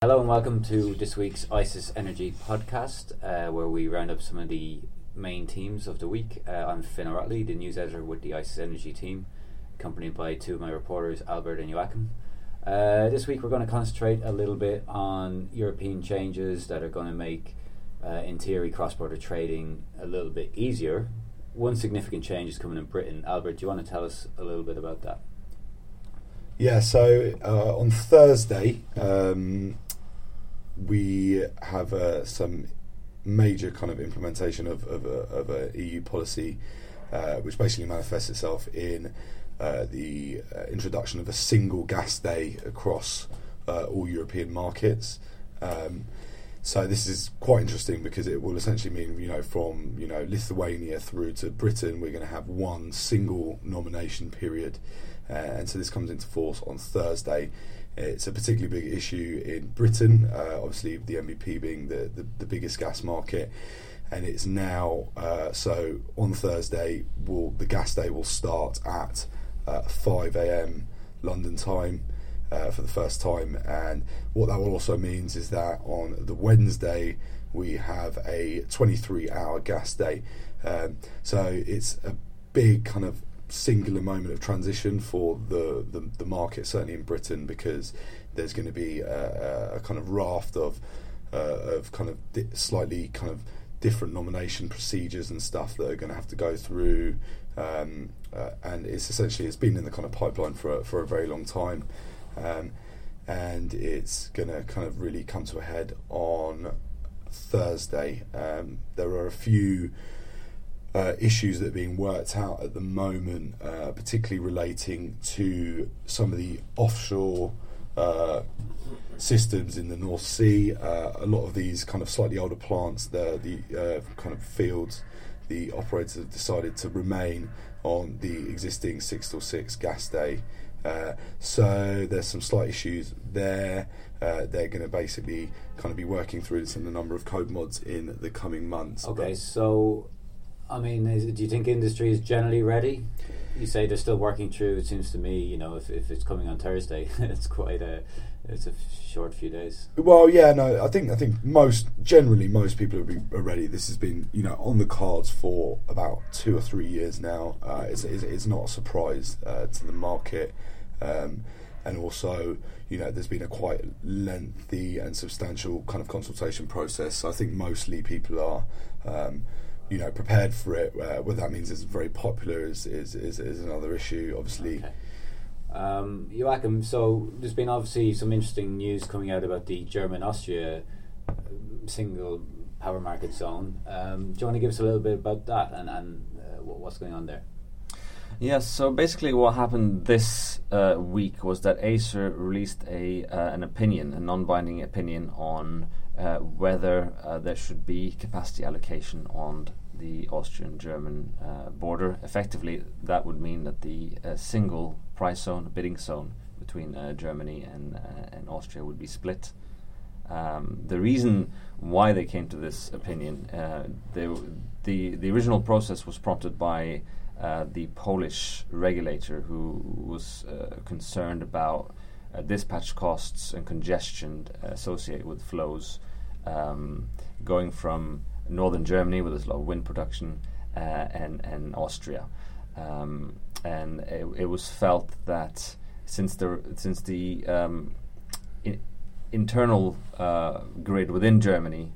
Hello and welcome to this week's ICIS Energy podcast, uh, where we round up some of the main themes of the week. Uh, I'm Finn O'Reilly, the news editor with the ICIS Energy team, accompanied by two of my reporters, Albert and Joachim. Uh, this week we're going to concentrate a little bit on European changes that are going to make, uh, in theory, cross-border trading a little bit easier. One significant change is coming in Britain. Albert, do you want to tell us a little bit about that? Yeah, so uh, on Thursday, um, we have uh, some major kind of implementation of, of, a, of a EU policy, uh, which basically manifests itself in uh, the uh, introduction of a single gas day across uh, all European markets. Um, so this is quite interesting because it will essentially mean, you know, from you know Lithuania through to Britain, we're going to have one single nomination period, uh, and so this comes into force on Thursday. It's a particularly big issue in Britain, uh, obviously the NBP being the, the, the, biggest gas market, and it's now uh, so on Thursday. Will the gas day will start at uh, 5 a.m. London time uh, for the first time, and what that also means is that on the Wednesday we have a 23-hour gas day. Um, so it's a big kind of singular moment of transition for the, the, the market, certainly in Britain, because there's going to be a, a, kind of raft of uh, of kind of di- slightly kind of different nomination procedures and stuff that are going to have to go through. Um, uh, and it's essentially it's been in the kind of pipeline for a, for a very long time, um, and it's going to kind of really come to a head on Thursday. Um, there are a few uh, issues that are being worked out at the moment, uh, particularly relating to some of the offshore uh, systems in the North Sea. Uh, a lot of these kind of slightly older plants, the, the uh, kind of fields, the operators have decided to remain on the existing 6 till 6 gas day. Uh, so there's some slight issues there. they're going to basically kind of be working through some of the number of code mods in the coming months. Okay, so I mean, is, do you think industry is generally ready? You say they're still working through. It seems to me, you know, if, if it's coming on Thursday, it's quite a it's a short few days. Well, yeah, no, I think I think most generally most people are, ready. This has been you know on the cards for about two or three years now. Uh, it's, it's, it's not a surprise uh, to the market, um, and also you know there's been a quite lengthy and substantial kind of consultation process. So I think mostly people are. Um, you know prepared for it. Uh, what that means is very popular is is, is, is another issue. Obviously. Okay. Um, Joachim, so there's been obviously some interesting news coming out about the German Austria uh, single power market zone. Um, do you want to give us a little bit about that and, and uh, what's going on there? Yes, so basically what happened this uh, week was that ACER released a uh, an opinion, a non-binding opinion on uh, whether uh, there should be capacity allocation on the Austrian-German uh, border. Effectively, that would mean that the uh, single price zone, bidding zone between uh, Germany and, uh, and Austria would be split. Um, the reason why they came to this opinion, they, the the original process was prompted by the Polish regulator who was concerned about dispatch costs and congestion associated with flows um, going from northern Germany, where there's a lot of wind production, uh, and and Austria, um, and it, it, was felt that since the since the um, in, internal uh, grid within Germany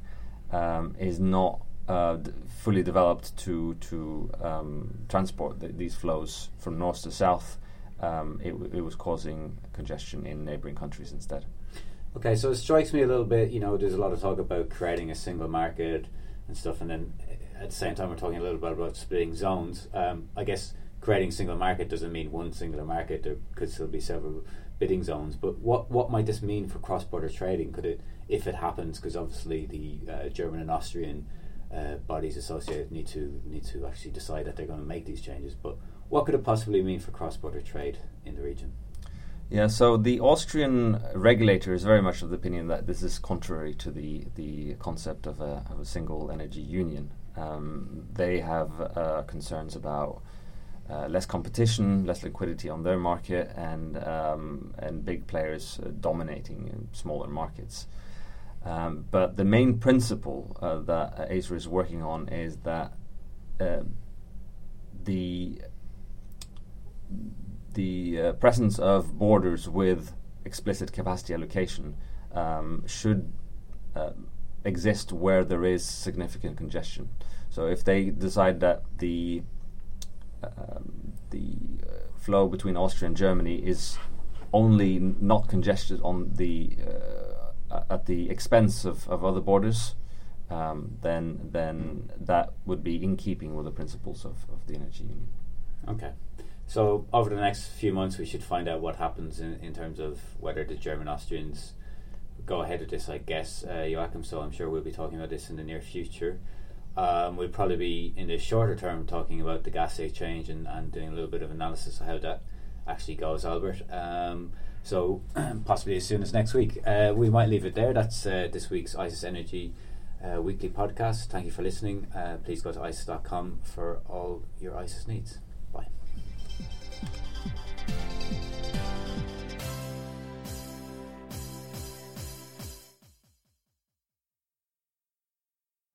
um, is not uh, fully developed to to um, transport th- these flows from north to south, um, it, it was causing congestion in neighboring countries instead. Okay, so it strikes me a little bit. You know, there's a lot of talk about creating a single market and stuff, and then at the same time, we're talking a little bit about splitting zones. Um, I guess creating single market doesn't mean one singular market. There could still be several bidding zones. But what what might this mean for cross border trading? Could it, if it happens, because obviously the uh, German and Austrian uh, bodies associated need to need to actually decide that they're going to make these changes. But what could it possibly mean for cross border trade in the region? Yeah, so the Austrian regulator is very much of the opinion that this is contrary to the, the concept of a, of a single energy union. Um, they have uh, concerns about uh, less competition, less liquidity on their market, and um, and big players uh, dominating smaller markets. Um, but the main principle uh, that ACER is working on is that uh, the the uh, presence of borders with explicit capacity allocation um, should uh, exist where there is significant congestion. So if they decide that the um, the uh, flow between Austria and Germany is only n- not congested on the uh, at the expense of, of other borders, um, then then that would be in keeping with the principles of, of the energy union. Okay. So over the next few months, we should find out what happens in, in terms of whether the German Austrians go ahead with this. I guess uh, Joachim. So I'm sure we'll be talking about this in the near future. Um, we'll probably be in the shorter term talking about the gas exchange and, and doing a little bit of analysis of how that actually goes, Albert. Um, so possibly as soon as next week. Uh, we might leave it there. That's uh, this week's ICIS Energy uh, weekly podcast. Thank you for listening. Uh, please go to ICIS.com for all your ICIS needs.